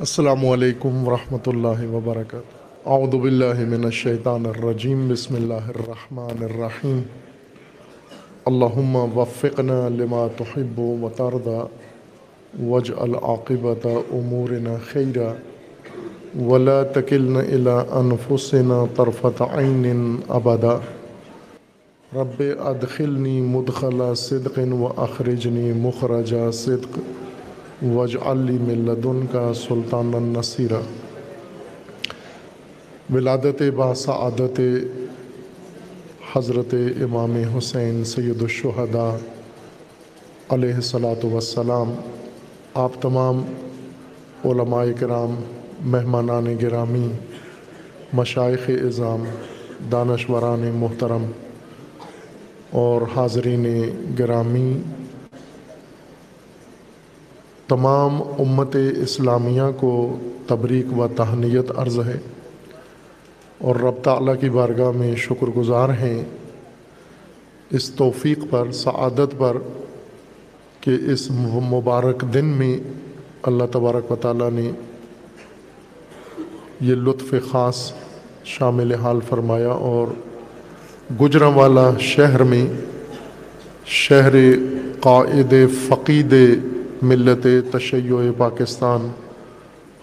السلام علیکم ورحمۃ اللہ وبرکاتہ۔ اعوذ باللہ من الشیطان الرجیم، بسم اللہ الرحمن الرحیم۔ اللہم وفقنا لما تحب و ترضى واجعل عاقبت امورنا خیرا، ولا تکلنا الى انفسنا طرفت عین ابدا۔ رب ادخلنی مدخل صدق و اخرجنی مخرج صدق۔ وج علی ملدن کا سلطان النصیرہ ولادت باسعادت حضرت امام حسین سید الشہداء علیہ الصلاۃ وسلام آپ تمام علماء کرام، مہمانان گرامی مشائق اظام دانشوران محترم اور حاضرین گرامی تمام امت اسلامیہ کو تبریک و تہنیت عرض ہے اور رب تعالیٰ کی بارگاہ میں شکر گزار ہیں اس توفیق پر، سعادت پر کہ اس مبارک دن میں اللہ تبارک و تعالیٰ نے یہ لطف خاص شامل حال فرمایا اور گجرا والا شہر میں شہر قائد فقید ملت تشیع پاکستان،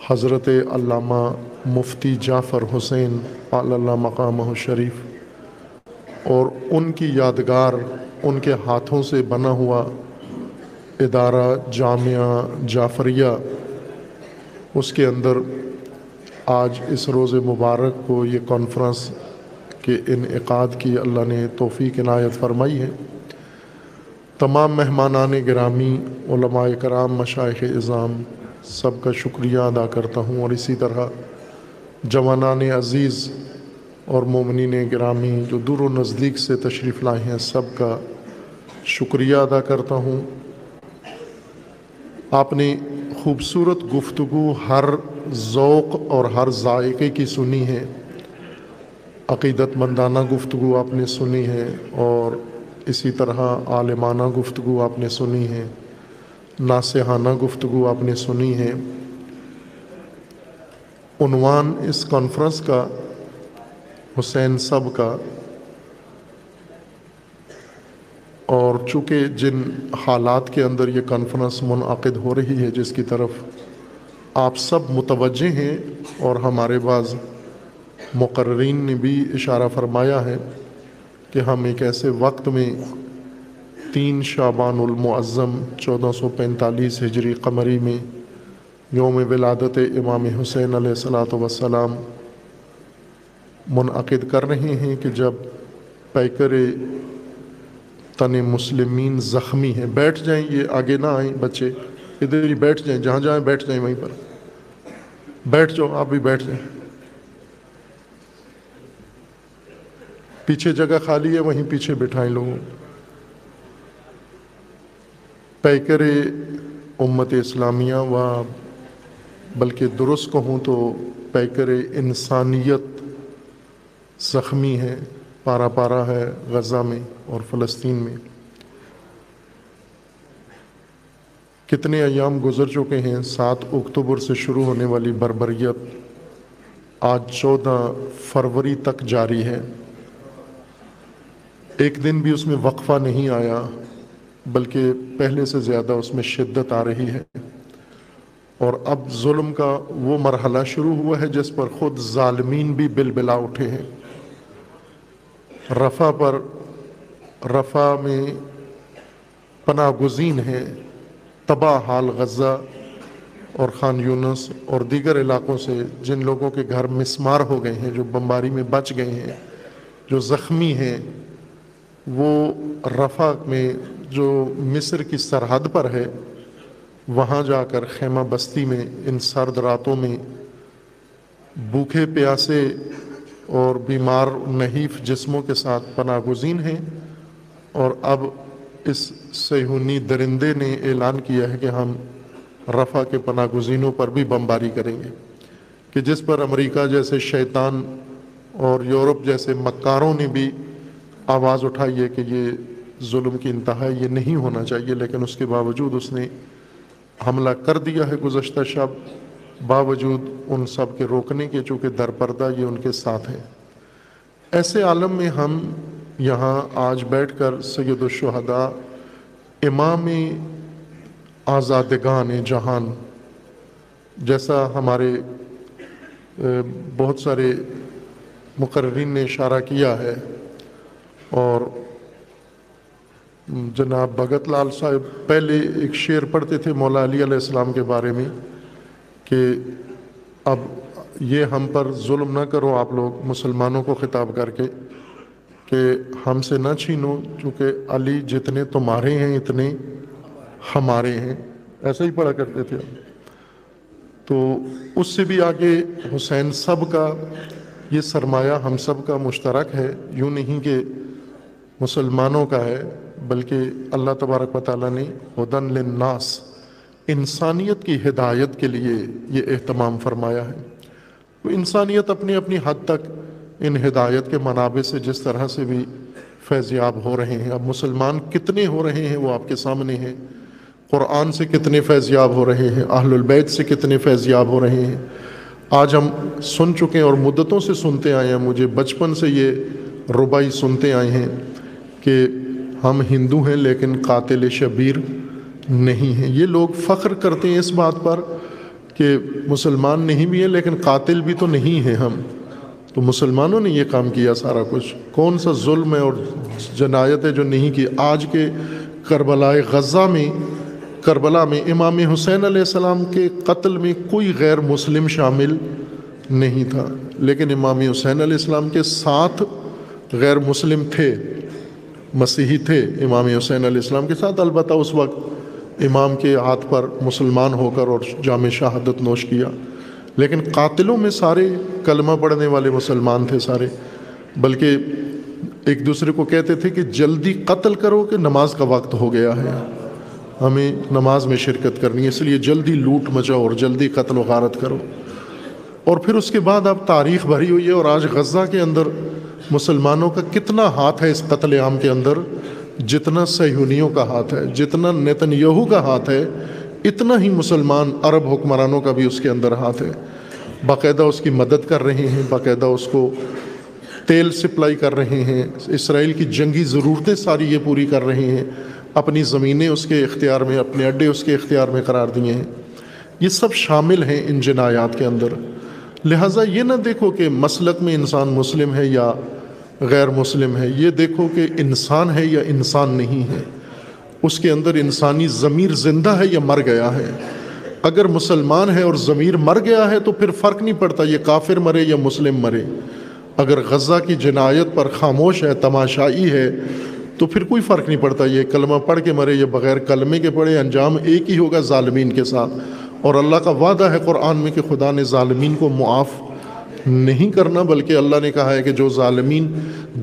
حضرت علامہ مفتی جعفر حسین اللہ مقام شریف اور ان کی یادگار، ان کے ہاتھوں سے بنا ہوا ادارہ جامعہ جعفریہ، اس کے اندر آج اس روز مبارک کو یہ کانفرنس کے انعقاد کی اللہ نے توفیق عنایت فرمائی ہے۔ تمام مہمانان گرامی، علماء کرام مشائق اظام سب کا شکریہ ادا کرتا ہوں اور اسی طرح جوانان عزیز اور مومنین گرامی جو دور و نزدیک سے تشریف لائے ہیں، سب کا شکریہ ادا کرتا ہوں۔ آپ نے خوبصورت گفتگو ہر ذوق اور ہر ذائقے کی سنی ہے عقیدت مندانہ گفتگو آپ نے سنی ہے اور اسی طرح عالمانہ گفتگو آپ نے سنی ہے ناسحانہ گفتگو آپ نے سنی ہے۔ عنوان اس کانفرنس کا، حسین صب کا۔ اور چونکہ جن حالات کے اندر یہ کانفرنس منعقد ہو رہی ہے، جس کی طرف آپ سب متوجہ ہیں اور ہمارے بعض مقررین نے بھی اشارہ فرمایا ہے۔ کہ ہم ایک ایسے وقت میں تین شعبان المعظم چودہ سو پینتالیس ہجری قمری میں یوم ولادت امام حسین علیہ السلاۃ وسلام منعقد کر رہے ہیں کہ جب پیکر تن مسلمین زخمی ہیں، بیٹھ جائیں، یہ آگے نہ آئیں بچے، ادھر ہی بیٹھ جائیں، جہاں جہاں بیٹھ جائیں وہیں پر۔ بیٹھ جاؤ، آپ بھی بیٹھ جائیں۔ پیچھے جگہ خالی ہے، وہیں پیچھے بٹھائیں لوگوں۔ پیکر امت اسلامیہ و بلکہ درست کہوں تو پیکر انسانیت زخمی ہے، پارا پارا ہے غزہ میں اور فلسطین میں۔ کتنے ایام گزر چکے ہیں، سات اکتوبر سے شروع ہونے والی بربریت۔ آج چودہ فروری تک جاری ہے۔ ایک دن بھی اس میں وقفہ نہیں آیا، بلکہ پہلے سے زیادہ اس میں شدت آ رہی ہے۔ اور اب ظلم کا وہ مرحلہ شروع ہوا ہے جس پر خود ظالمین بھی بل بلا اٹھے ہیں۔ رفع پر رفع میں پناہ گزین ہیں۔ تباہ حال غزہ اور خان یونس اور دیگر علاقوں سے جن لوگوں کے گھر مسمار ہو گئے ہیں، جو بمباری میں بچ گئے ہیں، جو زخمی ہیں۔ وہ رفع میں جو مصر کی سرحد پر ہے، وہاں جا کر خیمہ بستی میں ان سرد راتوں میں بھوکھے پیاسے اور بیمار نحیف جسموں کے ساتھ پناہ گزین ہیں۔ اور اب اس سیہونی درندے نے اعلان کیا ہے کہ ہم رفع کے پناہ گزینوں پر بھی بمباری کریں گے۔ کہ جس پر امریکہ جیسے شیطان اور یورپ جیسے مکاروں نے بھی آواز اٹھائی ہے کہ یہ ظلم کی انتہا یہ نہیں ہونا چاہیے، لیکن اس کے باوجود اس نے حملہ کر دیا ہے گزشتہ شب، باوجود ان سب کے روکنے کے، چونکہ در پردہ یہ ان کے ساتھ ہے ایسے عالم میں ہم یہاں آج بیٹھ کر سید الشہداء، امام آزادگان جہان، جیسا ہمارے بہت سارے مقررین نے اشارہ کیا ہے۔ اور جناب بھگت لال صاحب پہلے ایک شعر پڑھتے تھے مولا علی علیہ السلام کے بارے میں کہ اب یہ ہم پر ظلم نہ کرو آپ لوگ مسلمانوں کو خطاب کر کے کہ ہم سے نہ چھینو چونکہ علی جتنے تمہارے ہیں اتنے ہمارے ہیں۔ ایسا ہی پڑھا کرتے تھے تو اس سے بھی آگے حسین سب کا یہ سرمایہ ہم سب کا مشترک ہے۔ یوں نہیں کہ مسلمانوں کا ہے، بلکہ اللہ تبارک و تعالیٰ نے ہدن للناس، انسانیت کی ہدایت کے لیے یہ اہتمام فرمایا ہے۔ تو انسانیت اپنی اپنی حد تک ان ہدایت کے منابع سے جس طرح سے بھی فیضیاب ہو رہے ہیں۔ اب مسلمان کتنے ہو رہے ہیں وہ آپ کے سامنے ہیں۔ قرآن سے کتنے فیضیاب ہو رہے ہیں۔ اہل البیت سے کتنے فیضیاب ہو رہے ہیں۔ آج ہم سن چکے ہیں اور مدتوں سے سنتے آئے ہیں۔ مجھے بچپن سے یہ ربائی سنتے آئے ہیں۔ کہ ہم ہندو ہیں لیکن قاتل شبیر نہیں ہیں۔ یہ لوگ فخر کرتے ہیں اس بات پر کہ مسلمان نہیں بھی ہیں لیکن قاتل بھی تو نہیں ہیں ہم۔ تو مسلمانوں نے یہ کام کیا سارا کچھ۔ کون سا ظلم ہے اور جنایت ہے جو نہیں کی؟ آج کے کربلائے غزہ میں، کربلا میں امام حسین علیہ السلام کے قتل میں کوئی غیر مسلم شامل نہیں تھا۔ لیکن امام حسین علیہ السلام کے ساتھ غیر مسلم تھے۔ مسیحی تھے امام حسین علیہ السلام کے ساتھ، البتہ اس وقت امام کے ہاتھ پر مسلمان ہو کر اور جامع شہادت نوش کیا۔ لیکن قاتلوں میں سارے کلمہ پڑھنے والے مسلمان تھے سارے، بلکہ ایک دوسرے کو کہتے تھے کہ جلدی قتل کرو کہ نماز کا وقت ہو گیا ہے۔ ہمیں نماز میں شرکت کرنی ہے، اس لیے جلدی لوٹ مچاؤ اور جلدی قتل و غارت کرو۔ اور پھر اس کے بعد اب تاریخ بھری ہوئی ہے اور آج غزہ کے اندر مسلمانوں کا کتنا ہاتھ ہے اس قتل عام کے اندر؟ جتنا سیہونیوں کا ہاتھ ہے، جتنا نیتن یہو کا ہاتھ ہے، اتنا ہی مسلمان عرب حکمرانوں کا بھی اس کے اندر ہاتھ ہے۔ باقاعدہ اس کی مدد کر رہے ہیں، باقاعدہ اس کو تیل سپلائی کر رہے ہیں۔ اسرائیل کی جنگی ضرورتیں ساری یہ پوری کر رہے ہیں۔ اپنی زمینیں اس کے اختیار میں، اپنے اڈے اس کے اختیار میں قرار دیے ہیں۔ یہ سب شامل ہیں ان جنایات کے اندر۔ لہٰذا یہ نہ دیکھو کہ مسلک میں انسان مسلم ہے یا غیر مسلم ہے، یہ دیکھو کہ انسان ہے یا انسان نہیں ہے۔ اس کے اندر انسانی ضمیر زندہ ہے یا مر گیا ہے۔ اگر مسلمان ہے اور ضمیر مر گیا ہے تو پھر فرق نہیں پڑتا یہ کافر مرے یا مسلم مرے۔ اگر غزہ کی جنایت پر خاموش ہے، تماشائی ہے، تو پھر کوئی فرق نہیں پڑتا۔ یہ کلمہ پڑھ کے مرے یا بغیر کلمے کے پڑھے، انجام ایک ہی ہوگا ظالمین کے ساتھ۔ اور اللہ کا وعدہ ہے قرآن میں کہ خدا نے ظالمین کو معاف نہیں کرنا، بلکہ اللہ نے کہا ہے کہ جو ظالمین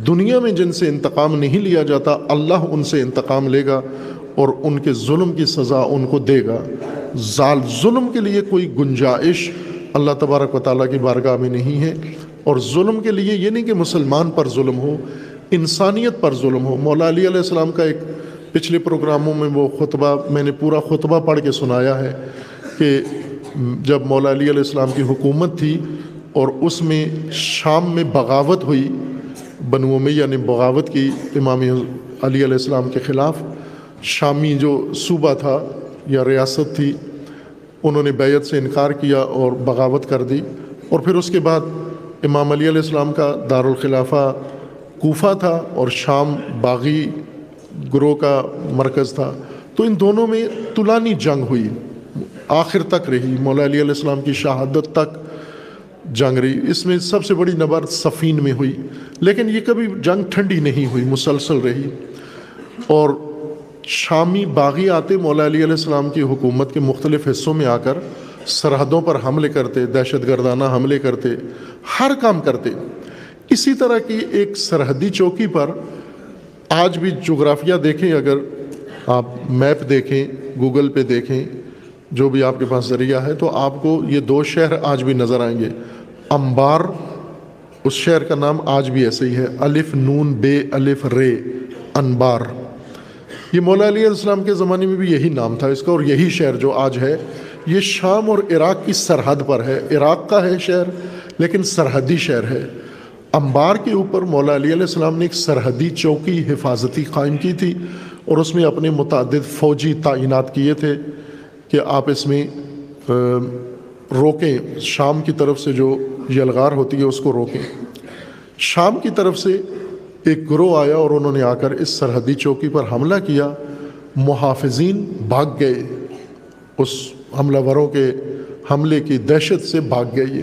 دنیا میں جن سے انتقام نہیں لیا جاتا، اللہ ان سے انتقام لے گا اور ان کے ظلم کی سزا ان کو دے گا۔ ظال، ظلم کے لیے کوئی گنجائش اللہ تبارک و تعالیٰ کی بارگاہ میں نہیں ہے۔ اور ظلم کے لیے یہ نہیں کہ مسلمان پر ظلم ہو، انسانیت پر ظلم ہو۔ مولا علی علیہ السلام کا ایک پچھلے پروگراموں میں وہ خطبہ، میں نے پورا خطبہ پڑھ کے سنایا ہے۔ کہ جب مولا علی علیہ السلام کی حکومت تھی اور اس میں شام میں بغاوت ہوئی، بنو میں یعنی بغاوت کی امام علی علیہ السلام کے خلاف، شامی جو صوبہ تھا یا ریاست تھی، انہوں نے بیعت سے انکار کیا اور بغاوت کر دی۔ اور پھر اس کے بعد امام علی علیہ السلام کا دارالخلافہ کوفہ تھا اور شام باغی گروہ کا مرکز تھا۔ تو ان دونوں میں طلانی جنگ ہوئی۔ آخر تک رہی، مولا علی علیہ السلام کی شہادت تک جنگ رہی۔ اس میں سب سے بڑی نبر سفین میں ہوئی، لیکن یہ کبھی جنگ ٹھنڈی نہیں ہوئی، مسلسل رہی۔ اور شامی باغی آتے مولا علی علیہ السلام کی حکومت کے مختلف حصوں میں آ کر سرحدوں پر حملے کرتے، دہشت گردانہ حملے کرتے، ہر کام کرتے۔ اسی طرح کی ایک سرحدی چوکی پر آج بھی جغرافیہ دیکھیں، اگر آپ میپ دیکھیں، گوگل پہ دیکھیں جو بھی آپ کے پاس ذریعہ ہے، تو آپ کو یہ دو شہر آج بھی نظر آئیں گے۔ امبار اس شہر کا نام آج بھی ایسے ہی ہے۔ الف نون، بے الف رے، انبار۔ یہ مولا علیہ السلام کے زمانے میں بھی یہی نام تھا اس کا اور یہی شہر جو آج ہے۔ یہ شام اور عراق کی سرحد پر ہے۔ عراق کا ہے شہر، لیکن سرحدی شہر ہے۔ امبار کے اوپر مولا علی علیہ السلام نے ایک سرحدی چوکی حفاظتی قائم کی تھی اور اس میں اپنے متعدد فوجی تعینات کیے تھے۔ کہ آپ اس میں روکیں، شام کی طرف سے جو یلغار ہوتی ہے اس کو روکیں۔ شام کی طرف سے ایک گروہ آیا اور انہوں نے آ کر اس سرحدی چوکی پر حملہ کیا۔ محافظین بھاگ گئے۔ اس حملہ وروں کے حملے کی دہشت سے بھاگ گئے یہ۔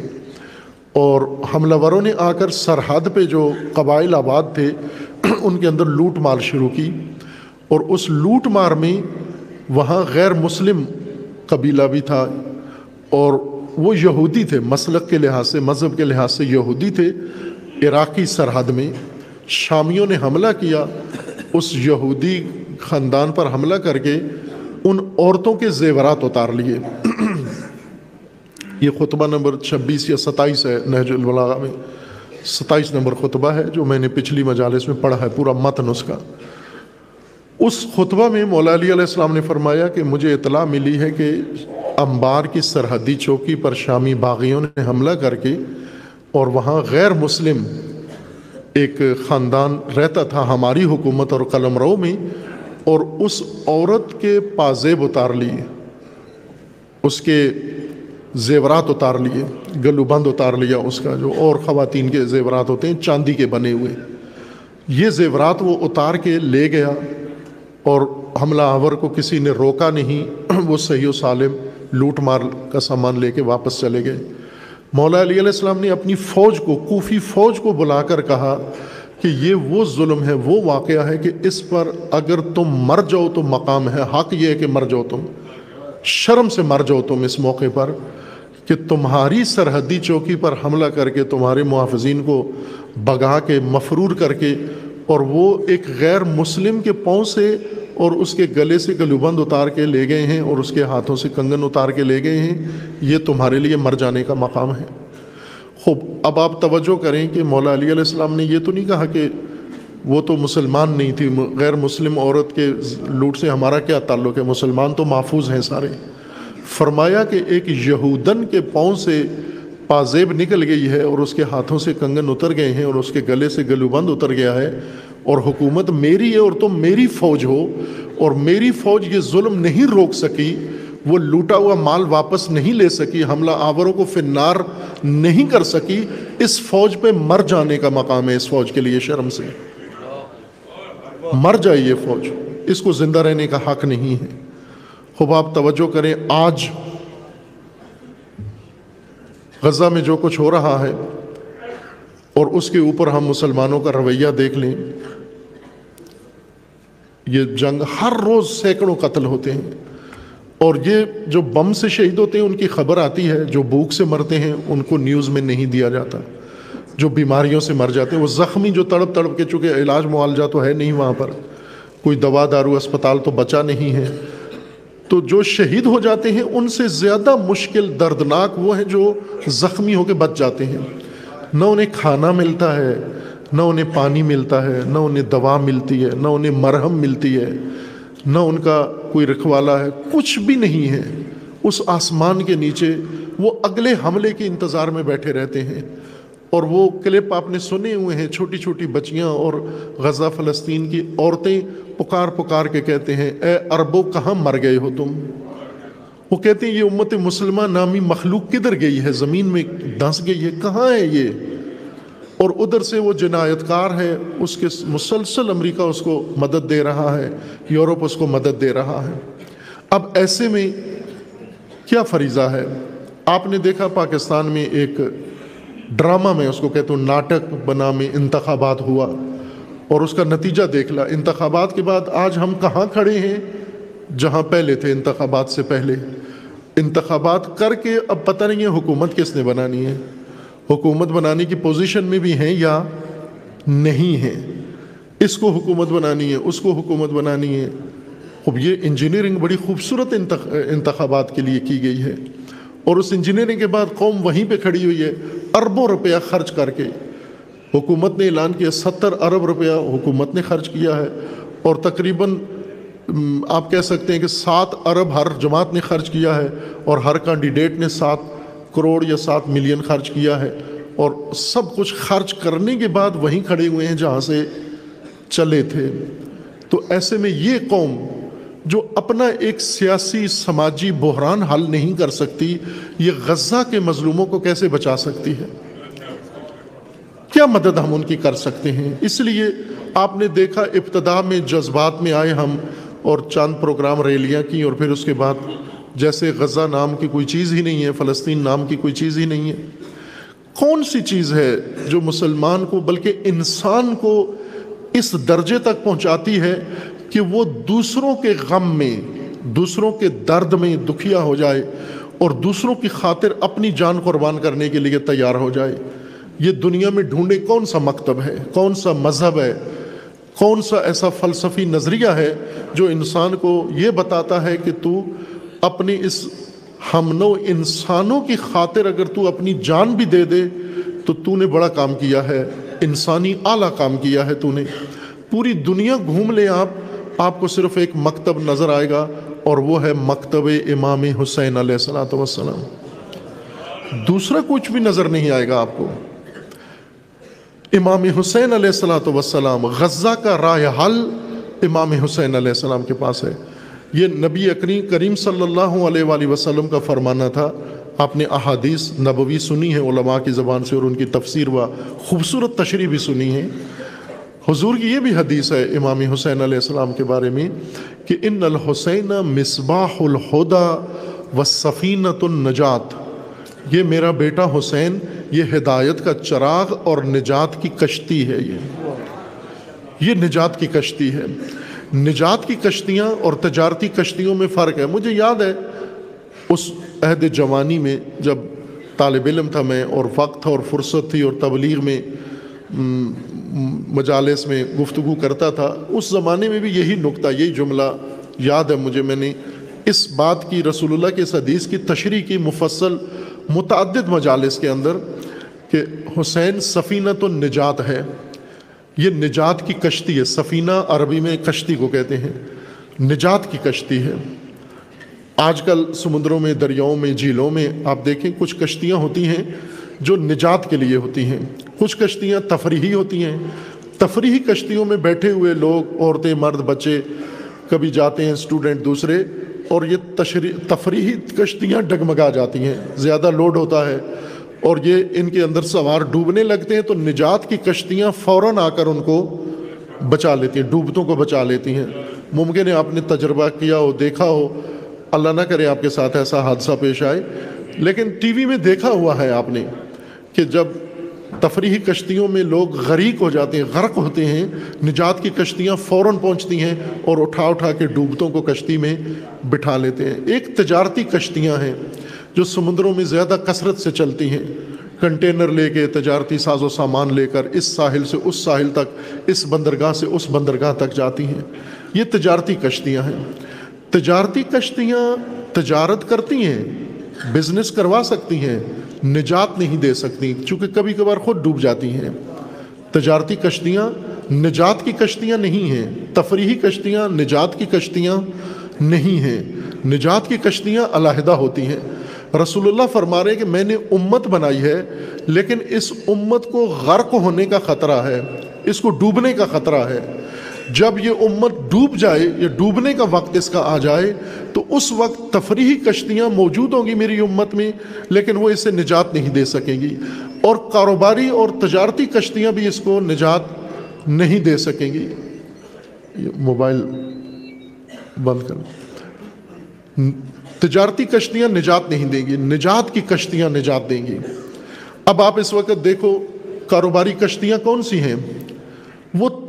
اور حملہ وروں نے آ کر سرحد پہ جو قبائل آباد تھے، ان کے اندر لوٹ مار شروع کی۔ اور اس لوٹ مار میں وہاں غیر مسلم قبیلہ بھی تھا اور وہ یہودی تھے، مسلک کے لحاظ سے، مذہب کے لحاظ سے یہودی تھے۔ عراقی سرحد میں شامیوں نے حملہ کیا۔ اس یہودی خاندان پر حملہ کر کے ان عورتوں کے زیورات اتار لیے۔ یہ خطبہ نمبر چھبیس یا ستائیس ہے نہج البلاغہ میں۔ ستائیس نمبر خطبہ ہے جو میں نے پچھلی مجالس میں پڑھا ہے، پورا متن اس کا۔ اس خطبہ میں مولا علی علیہ السلام نے فرمایا کہ مجھے اطلاع ملی ہے کہ امبار کی سرحدی چوکی پر شامی باغیوں نے حملہ کر کے اور وہاں غیر مسلم ایک خاندان رہتا تھا ہماری حکومت اور قلم رو میں اور اس عورت کے پازیب اتار لیے، اس کے زیورات اتار لیے، گلو بند اتار لیا اس کا جو اور خواتین کے زیورات ہوتے ہیں، چاندی کے بنے ہوئے۔ یہ زیورات وہ اتار کے لے گیا۔ اور حملہ آور کو کسی نے روکا نہیں، وہ صحیح و سالم لوٹ مار کا سامان لے کے واپس چلے گئے۔ مولا علی علیہ السلام نے اپنی فوج کو، کوفی فوج کو بلا کر کہا کہ یہ وہ ظلم ہے، وہ واقعہ ہے کہ اس پر اگر تم مر جاؤ تو مقام ہے۔ حق یہ ہے کہ مر جاؤ تم۔ شرم سے مر جاؤ تم اس موقع پر کہ تمہاری سرحدی چوکی پر حملہ کر کے تمہارے محافظین کو بگا کے، مفرور کر کے اور وہ ایک غیر مسلم کے پاؤں سے اور اس کے گلے سے گلوبند اتار کے لے گئے ہیں اور اس کے ہاتھوں سے کنگن اتار کے لے گئے ہیں، یہ تمہارے لیے مر جانے کا مقام ہے۔ خوب، اب آپ توجہ کریں کہ مولا علی علیہ السلام نے یہ تو نہیں کہا کہ وہ تو مسلمان نہیں تھی غیر مسلم عورت کے لوٹ سے ہمارا کیا تعلق ہے؟ مسلمان تو محفوظ ہیں سارے۔ فرمایا کہ ایک یہودن کے پاؤں سے پازیب نکل گئی ہے اور اس کے ہاتھوں سے کنگن اتر گئے ہیں اور اس کے گلے سے گلو بند اتر گیا ہے اور حکومت میری ہے اور تم میری فوج ہو اور میری فوج یہ ظلم نہیں روک سکی، وہ لوٹا ہوا مال واپس نہیں لے سکی، حملہ آوروں کو فنار نہیں کر سکی، اس فوج پہ مر جانے کا مقام ہے، اس فوج کے لیے شرم سے۔ مر جائے یہ فوج، اس کو زندہ رہنے کا حق نہیں ہے۔ خوب آپ توجہ کریں، آج غزہ میں جو کچھ ہو رہا ہے اور اس کے اوپر ہم مسلمانوں کا رویہ دیکھ لیں، یہ جنگ ہر روز سینکڑوں قتل ہوتے ہیں۔ اور یہ جو بم سے شہید ہوتے ہیں، ان کی خبر آتی ہے، جو بھوک سے مرتے ہیں، ان کو نیوز میں نہیں دیا جاتا۔ جو بیماریوں سے مر جاتے ہیں، وہ زخمی جو تڑپ تڑپ کے چونکہ علاج معالجہ تو ہے نہیں وہاں پر۔ کوئی دوا دارو اسپتال تو بچا نہیں ہے۔ تو جو شہید ہو جاتے ہیں، ان سے زیادہ مشکل دردناک وہ ہیں جو زخمی ہو کے بچ جاتے ہیں۔ نہ انہیں کھانا ملتا ہے، نہ انہیں پانی ملتا ہے، نہ انہیں دوا ملتی ہے، نہ انہیں مرہم ملتی ہے، نہ ان کا کوئی رکھوالا ہے، کچھ بھی نہیں ہے۔ اس آسمان کے نیچے وہ اگلے حملے کے انتظار میں بیٹھے رہتے ہیں۔ اور وہ کلپ آپ نے سنے ہوئے ہیں، چھوٹی چھوٹی بچیاں اور غزہ فلسطین کی عورتیں پکار پکار کے کہتے ہیں، اے اربو کہاں مر گئے ہو تم؟ وہ کہتے ہیں، یہ امت مسلمہ نامی مخلوق کدھر گئی ہے؟ زمین میں دھنس گئی ہے، کہاں ہے یہ؟ اور ادھر سے وہ جنایت کار ہے، اس کے مسلسل امریکہ اس کو مدد دے رہا ہے، یورپ اس کو مدد دے رہا ہے۔ اب ایسے میں کیا فریضہ ہے؟ آپ نے دیکھا پاکستان میں ایک ڈرامہ میں اس کو کہتے ہیں ناٹک بنا میں انتخابات ہوا اور اس کا نتیجہ دیکھ لا۔ انتخابات کے بعد آج ہم کہاں کھڑے ہیں؟ جہاں پہلے تھے، انتخابات سے پہلے۔ انتخابات کر کے اب پتہ نہیں ہے حکومت کس نے بنانی ہے۔ حکومت بنانے کی پوزیشن میں بھی ہیں یا نہیں ہیں؟ اس کو حکومت بنانی ہے، اس کو حکومت بنانی ہے۔ اب یہ انجینئرنگ بڑی خوبصورت انتخابات کے لیے کی گئی ہے۔ اور اس انجینئرنگ کے بعد قوم وہیں پہ کھڑی ہوئی ہے، اربوں روپیہ خرچ کر کے۔ حکومت نے اعلان کیا، ستر ارب روپیہ حکومت نے خرچ کیا ہے۔ اور تقریباً آپ کہہ سکتے ہیں کہ سات ارب ہر جماعت نے خرچ کیا ہے اور ہر کینڈیڈیٹ نے سات کروڑ یا سات ملین خرچ کیا ہے۔ اور سب کچھ خرچ کرنے کے بعد وہیں کھڑے ہوئے ہیں جہاں سے چلے تھے۔ تو ایسے میں یہ قوم جو اپنا ایک سیاسی سماجی بحران حل نہیں کر سکتی، یہ غزہ کے مظلوموں کو کیسے بچا سکتی ہے؟ کیا مدد ہم ان کی کر سکتے ہیں؟ اس لیے آپ نے دیکھا ابتدا میں جذبات میں آئے ہم اور چاند پروگرام ریلیاں کی اور پھر اس کے بعد جیسے غزہ نام کی کوئی چیز ہی نہیں ہے، فلسطین نام کی کوئی چیز ہی نہیں ہے۔ کون سی چیز ہے جو مسلمان کو بلکہ انسان کو اس درجے تک پہنچاتی ہے کہ وہ دوسروں کے غم میں، دوسروں کے درد میں دکھیا ہو جائے اور دوسروں کی خاطر اپنی جان قربان کرنے کے لیے تیار ہو جائے۔ یہ دنیا میں ڈھونڈے کون سا مکتب ہے، کون سا مذہب ہے، کون سا ایسا فلسفی نظریہ ہے جو انسان کو یہ بتاتا ہے کہ تو اپنی اس ہم نو انسانوں کی خاطر اگر تو اپنی جان بھی دے دے، تو تو نے بڑا کام کیا ہے، انسانی اعلیٰ کام کیا ہے تو نے۔ پوری دنیا گھوم لے آپ آپ کو صرف ایک مکتب نظر آئے گا اور وہ ہے مکتب امام حسین علیہ السلاۃ وسلم دوسرا کچھ بھی نظر نہیں آئے گا آپ کو۔ امام حسین علیہ السلاۃ وسلام غزہ کا رائے حل امام حسین علیہ السلام کے پاس ہے۔ یہ نبی اکریم کریم صلی اللہ علیہ وآلہ وسلم کا فرمانا تھا۔ آپ نے احادیث نبوی سنی ہے علماء کی زبان سے اور ان کی تفسیر و خوبصورت تشریح بھی سنی ہے حضور کی یہ بھی حدیث ہے امام حسین علیہ السلام کے بارے میں کہ ان الحسین مصباح الہدا و سفینت النجات. یہ میرا بیٹا حسین، یہ ہدایت کا چراغ اور نجات کی کشتی ہے یہ۔ یہ نجات کی کشتی ہے۔ نجات کی کشتیاں اور تجارتی کشتیوں میں فرق ہے۔ مجھے یاد ہے اس عہد جوانی میں جب طالب علم تھا میں اور وقت تھا اور فرصت تھی اور تبلیغ میں مجالس میں گفتگو کرتا تھا۔ اس زمانے میں بھی یہی نقطہ، یہی جملہ یاد ہے مجھے میں نے۔ اس بات کی رسول اللہ کے اس حدیث کی تشریح کی مفصل، متعدد مجالس کے اندر کہ حسین سفینت النجات ہے۔ یہ نجات کی کشتی ہے۔ سفینہ عربی میں کشتی کو کہتے ہیں۔ نجات کی کشتی ہے۔ آج کل سمندروں میں، دریاؤں میں، جھیلوں میں آپ دیکھیں، کچھ کشتیاں ہوتی ہیں جو نجات کے لیے ہوتی ہیں۔ کچھ کشتیاں تفریحی ہوتی ہیں۔ تفریحی کشتیوں میں بیٹھے ہوئے لوگ، عورتیں، مرد، بچے کبھی جاتے ہیں اسٹوڈنٹ دوسرے، اور یہ تشریح، تفریحی کشتیاں ڈگمگا جاتی ہیں۔ زیادہ لوڈ ہوتا ہے اور یہ ان کے اندر سوار ڈوبنے لگتے ہیں تو نجات کی کشتیاں فوراً آ کر ان کو بچا لیتی ہیں، ڈوبتوں کو بچا لیتی ہیں۔ ممکن ہے آپ نے تجربہ کیا ہو، دیکھا ہو۔ اللہ نہ کرے آپ کے ساتھ ایسا حادثہ پیش آئے۔ لیکن ٹی وی میں دیکھا ہوا ہے آپ نے کہ جب تفریحی کشتیوں میں لوگ غریق ہو جاتے ہیں، غرق ہوتے ہیں، نجات کی کشتیاں فوراً پہنچتی ہیں اور اٹھا اٹھا کے ڈوبتوں کو کشتی میں بٹھا لیتے ہیں۔ ایک تجارتی کشتیاں ہیں جو سمندروں میں زیادہ کثرت سے چلتی ہیں۔ کنٹینر لے کے تجارتی ساز و سامان لے کر اس ساحل سے اس ساحل تک، اس بندرگاہ سے اس بندرگاہ تک جاتی ہیں۔ یہ تجارتی کشتیاں ہیں۔ تجارتی کشتیاں تجارت کرتی ہیں، بزنس کروا سکتی ہیں نجات نہیں دے سکتی، چونکہ کبھی کبھار خود ڈوب جاتی ہیں۔ تجارتی کشتیاں نجات کی کشتیاں نہیں ہیں، تفریحی کشتیاں نجات کی کشتیاں نہیں ہیں۔ نجات کی کشتیاں علیحدہ ہوتی ہیں۔ رسول اللہ فرما رہے کہ میں نے امت بنائی ہے، لیکن اس امت کو غرق ہونے کا خطرہ ہے، اس کو ڈوبنے کا خطرہ ہے۔ جب یہ امت ڈوب جائے، یا ڈوبنے کا وقت اس کا آ جائے، تو اس وقت تفریحی کشتیاں موجود ہوں گی میری امت میں، لیکن وہ اسے نجات نہیں دے سکیں گی۔ اور کاروباری اور تجارتی کشتیاں بھی اس کو نجات نہیں دے سکیں گی۔ موبائل بند کر تجارتی کشتیاں نجات نہیں دیں گی، نجات کی کشتیاں نجات دیں گی۔ اب آپ اس وقت دیکھو، کاروباری کشتیاں کون سی ہیں؟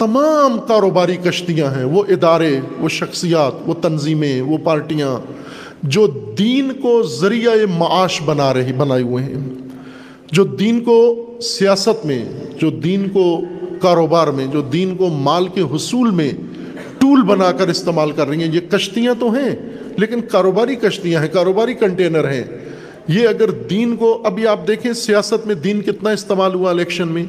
تمام کاروباری کشتیاں ہیں، وہ ادارے، وہ شخصیات، وہ تنظیمیں، وہ پارٹیاں جو دین کو ذریعہ معاش بنا رہی، بنائے ہوئے ہیں۔ جو دین کو سیاست میں، جو دین کو کاروبار میں، جو دین کو مال کے حصول میں ٹول بنا کر استعمال کر رہی ہیں۔ یہ کشتیاں تو ہیں، لیکن کاروباری کشتیاں ہیں، کاروباری کنٹینر ہیں۔ یہ اگر دین کو ابھی آپ دیکھیں، سیاست میں دین کتنا استعمال ہوا الیکشن میں؟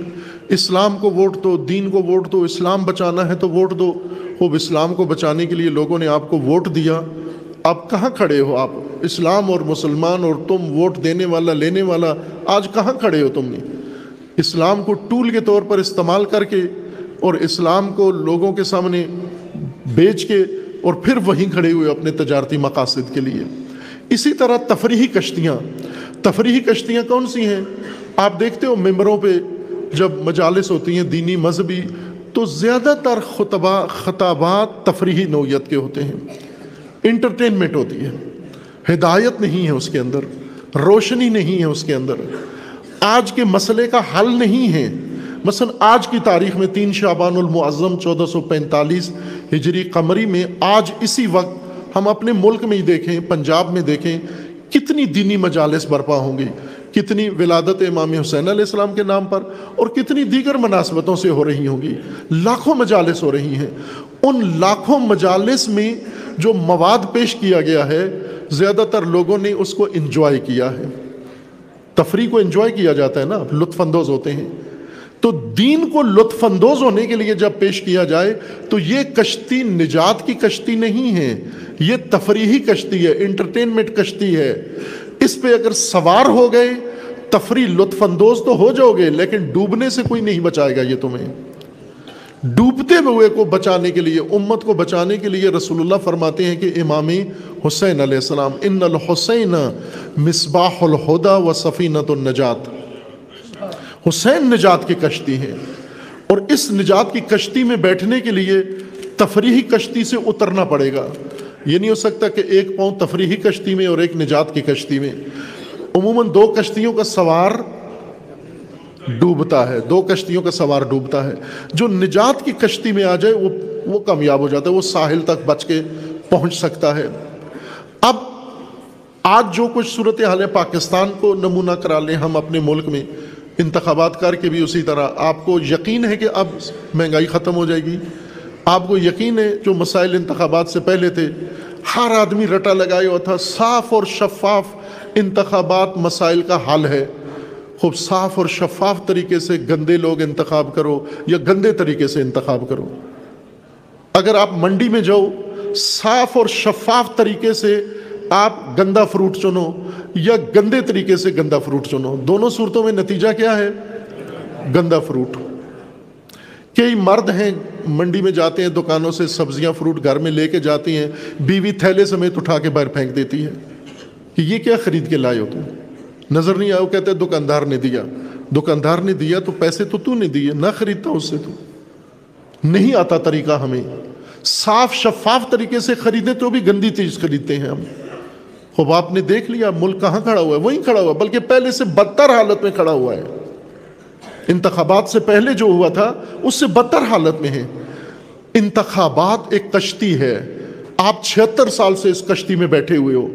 اسلام کو ووٹ دو، دین کو ووٹ دو، اسلام بچانا ہے تو ووٹ دو۔ خوب، اسلام کو بچانے کے لیے لوگوں نے آپ کو ووٹ دیا۔ آپ کہاں کھڑے ہو آپ؟ اسلام اور مسلمان اور تم ووٹ دینے والا، لینے والا، آج کہاں کھڑے ہو تم نے؟ اسلام کو ٹول کے طور پر استعمال کر کے اور اسلام کو لوگوں کے سامنے بیچ کے اور پھر وہیں کھڑے ہوئے اپنے تجارتی مقاصد کے لیے۔ اسی طرح تفریحی کشتیاں۔ تفریحی کشتیاں کون سی ہیں؟ آپ دیکھتے ہو ممبروں پہ جب مجالس ہوتی ہیں دینی مذہبی، تو زیادہ تر خطبہ، خطابات تفریحی نوعیت کے ہوتے ہیں۔ انٹرٹینمنٹ ہوتی ہے۔ ہدایت نہیں ہے اس کے اندر۔ روشنی نہیں ہے اس کے اندر۔ آج کے مسئلے کا حل نہیں ہے۔ مثلا آج کی تاریخ میں تین شعبان المعظم، چودہ سو پینتالیس ہجری قمری میں آج اسی وقت ہم اپنے ملک میں ہی دیکھیں، پنجاب میں دیکھیں، کتنی دینی مجالس برپا ہوں گی، کتنی ولادت امام حسین علیہ السلام کے نام پر اور کتنی دیگر مناسبتوں سے ہو رہی ہوں گی، لاکھوں مجالس ہو رہی ہیں۔ ان لاکھوں مجالس میں جو مواد پیش کیا گیا ہے، زیادہ تر لوگوں نے اس کو انجوائے کیا ہے۔ تفریح کو انجوائے کیا جاتا ہے نا، لطف اندوز ہوتے ہیں۔ تو دین کو لطف اندوز ہونے کے لیے جب پیش کیا جائے تو یہ کشتی نجات کی کشتی نہیں ہے، یہ تفریحی کشتی ہے انٹرٹینمنٹ کشتی ہے۔ اس پہ اگر سوار ہو گئے، تفریح لطف اندوز تو ہو جاؤ گے، لیکن ڈوبنے سے کوئی نہیں بچائے گا یہ تمہیں۔ ڈوبتے ہوئے کو بچانے کے لیے، امت کو بچانے کے لیے رسول اللہ فرماتے ہیں کہ امام حسین علیہ السلام، ان الحسین مصباح الہدا و سفینت النجات حسین نجات کی کشتی ہے۔ اور اس نجات کی کشتی میں بیٹھنے کے لیے تفریحی کشتی سے اترنا پڑے گا۔ یہ نہیں ہو سکتا کہ ایک پاؤں تفریحی کشتی میں اور ایک نجات کی کشتی میں۔ عموماً دو کشتیوں کا سوار ڈوبتا ہے۔ دو کشتیوں کا سوار ڈوبتا ہے۔ جو نجات کی کشتی میں آ جائے وہ وہ کامیاب ہو جاتا ہے، وہ ساحل تک بچ کے پہنچ سکتا ہے۔ اب آج جو کچھ صورت حال ہے، پاکستان کو نمونہ کرا لیں ہم اپنے ملک میں۔ انتخابات کر کے بھی اسی طرح آپ کو یقین ہے کہ اب مہنگائی ختم ہو جائے گی۔ آپ کو یقین ہے جو مسائل انتخابات سے پہلے تھے، ہر آدمی رٹا لگائے ہوا تھا، صاف اور شفاف انتخابات مسائل کا حل ہے۔ خوب صاف اور شفاف طریقے سے گندے لوگ انتخاب کرو یا گندے طریقے سے انتخاب کرو۔ اگر آپ منڈی میں جاؤ، صاف اور شفاف طریقے سے آپ گندا فروٹ چنو یا گندے طریقے سے گندا فروٹ چنو، دونوں صورتوں میں نتیجہ کیا ہے؟ گندا فروٹ۔ کئی مرد ہیں، منڈی میں جاتے ہیں، دکانوں سے سبزیاں، فروٹ گھر میں لے کے جاتی ہیں، بیوی تھیلے سمیت اٹھا کے باہر پھینک دیتی ہے۔ کہ یہ کیا خرید کے لائے ہو تم؟ نظر نہیں آیا، وہ کہتے دکاندار نے دیا۔ دکاندار نے دیا تو پیسے تو تو نے دیے، نہ خریدتا اس سے تو۔ نہیں آتا طریقہ ہمیں۔ صاف شفاف طریقے سے خریدیں تو بھی گندی چیز خریدتے ہیں ہم۔ خوب آپ نے دیکھ لیا، ملک کہاں کھڑا ہوا ہے؟ وہیں کھڑا ہوا بلکہ پہلے سے بدتر حالت میں کھڑا ہوا ہے۔ انتخابات سے پہلے جو ہوا تھا، اس سے بدتر حالت میں ہے۔ انتخابات ایک کشتی ہے۔ آپ چھہتر سال سے اس کشتی میں بیٹھے ہوئے ہو۔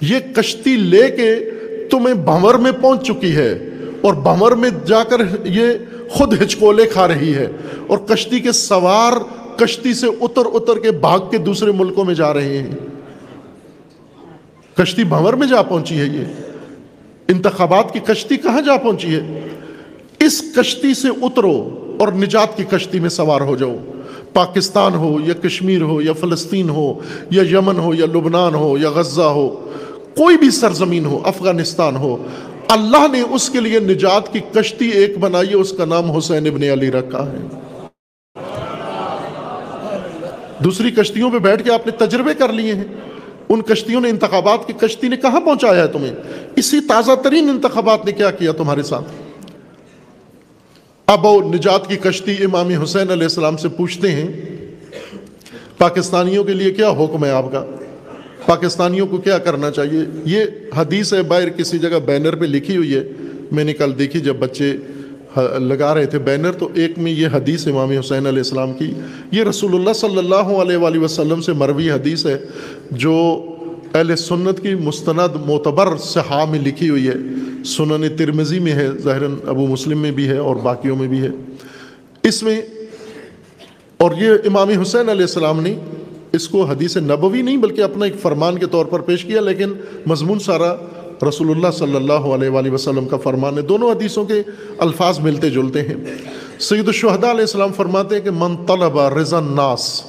یہ کشتی لے کے تمہیں بھنور میں پہنچ چکی ہے۔ اور بھنور میں جا کر یہ خود ہچکولے کھا رہی ہے۔ اور کشتی کے سوار کشتی سے اتر اتر کے بھاگ کے دوسرے ملکوں میں جا رہے ہیں۔ کشتی بھنور میں جا پہنچی ہے یہ۔ انتخابات کی کشتی کہاں جا پہنچی ہے؟ اس کشتی سے اترو اور نجات کی کشتی میں سوار ہو جاؤ۔ پاکستان ہو یا کشمیر ہو یا فلسطین ہو یا یمن ہو یا لبنان ہو یا غزہ ہو، کوئی بھی سرزمین ہو، افغانستان ہو، اللہ نے اس کے لیے نجات کی کشتی ایک بنائی ہے، اس کا نام حسین ابن علی رکھا ہے۔ دوسری کشتیوں پہ بیٹھ کے آپ نے تجربے کر لیے ہیں۔ ان کشتیوں نے انتخابات کی، کشتی نے کہاں پہنچایا ہے تمہیں؟ اسی تازہ ترین انتخابات نے کیا کیا تمہارے ساتھ؟ اب وہ نجات کی کشتی امام حسین علیہ السلام سے پوچھتے ہیں، پاکستانیوں کے لیے کیا حکم ہے آپ کا؟ پاکستانیوں کو کیا کرنا چاہیے؟ یہ حدیث ہے، باہر کسی جگہ بینر پہ لکھی ہوئی ہے۔ میں نے کل دیکھی جب بچے لگا رہے تھے بینر، تو ایک میں یہ حدیث امام حسین علیہ السلام کی، یہ رسول اللہ صلی اللہ علیہ وآلہ وسلم سے مروی حدیث ہے، جو اہل سنت کی مستند معتبر صحا میں لکھی ہوئی ہے۔ سنن ترمزی میں ہے ظاہر ابو مسلم میں بھی ہے اور باقیوں میں بھی ہے۔ اس میں، اور یہ امام حسین علیہ السلام نے اس کو حدیث نبوی نہیں بلکہ اپنا ایک فرمان کے طور پر پیش کیا، لیکن مضمون سارا رسول اللہ صلی اللہ علیہ وآلہ وسلم کا فرمان ہے، دونوں حدیثوں کے الفاظ ملتے جلتے ہیں۔ سید الشہداء علیہ السلام فرماتے ہیں کہ من طلب رضا الناس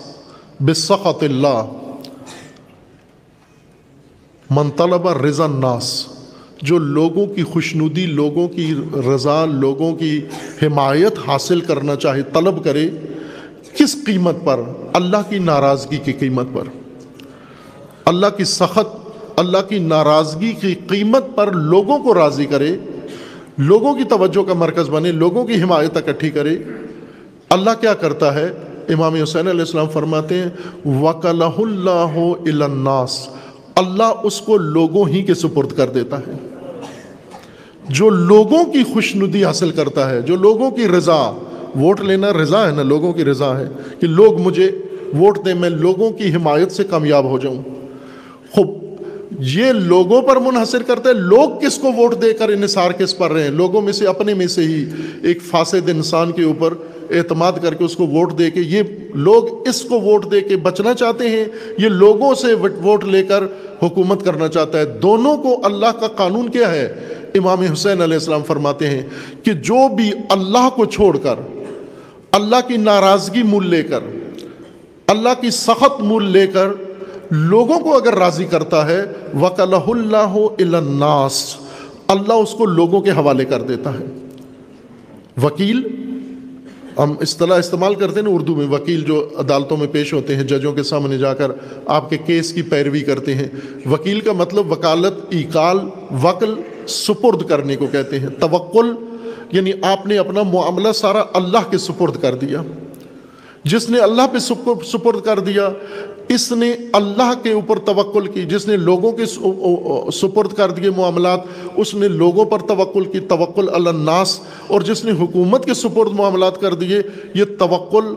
بسخط اللہ، من طلب رضا الناس، جو لوگوں کی خوشنودی، لوگوں کی رضا، لوگوں کی حمایت حاصل کرنا چاہے، طلب کرے، کس قیمت پر؟ اللہ کی ناراضگی کی قیمت پر۔ اللہ کی سخت اللہ کی ناراضگی کی قیمت پر لوگوں کو راضی کرے، لوگوں کی توجہ کا مرکز بنے، لوگوں کی حمایت اکٹھی کرے۔ اللہ کیا کرتا ہے؟ امام حسین علیہ السلام فرماتے ہیں وکل اللہ الناس۔ اللہ اس کو لوگوں ہی کے سپرد کر دیتا ہے۔ جو لوگوں کی خوش ندی حاصل کرتا ہے، جو لوگوں کی رضا، ووٹ لینا رضا ہے نا، لوگوں کی رضا ہے کہ لوگ مجھے ووٹ دیں، میں لوگوں کی حمایت سے کامیاب ہو جاؤں۔ خوب یہ لوگوں پر منحصر کرتے ہیں۔ لوگ کس کو ووٹ دے کر انحصار کس پر رہے ہیں؟ لوگوں میں سے اپنے میں سے ہی ایک فاسد انسان کے اوپر اعتماد کر کے اس کو ووٹ دے کے، یہ لوگ اس کو ووٹ دے کے بچنا چاہتے ہیں۔ یہ لوگوں سے ووٹ لے کر حکومت کرنا چاہتا ہے۔ دونوں کو اللہ کا قانون کیا ہے؟ امام حسین علیہ السلام فرماتے ہیں کہ جو بھی اللہ کو چھوڑ کر، اللہ کی ناراضگی مول لے کر، اللہ کی سخت مول لے کر لوگوں کو اگر راضی کرتا ہے وکل اللہ الناس، اللہ اس کو لوگوں کے حوالے کر دیتا ہے۔ وکیل، ہم اصطلاح استعمال کرتے ہیں نا اردو میں، وکیل جو عدالتوں میں پیش ہوتے ہیں، ججوں کے سامنے جا کر آپ کے کیس کی پیروی کرتے ہیں۔ وکیل کا مطلب وکالت، ایکال، وکل، سپرد کرنے کو کہتے ہیں۔ توکل یعنی آپ نے اپنا معاملہ سارا اللہ کے سپرد کر دیا۔ جس نے اللہ پہ سپرد کر دیا اس نے اللہ کے اوپر توکل کی، جس نے لوگوں کے سپرد کر دیے معاملات، اس نے لوگوں پر توکل کی، توکل الناس، اور جس نے حکومت کے سپرد معاملات کر دیے، یہ توکل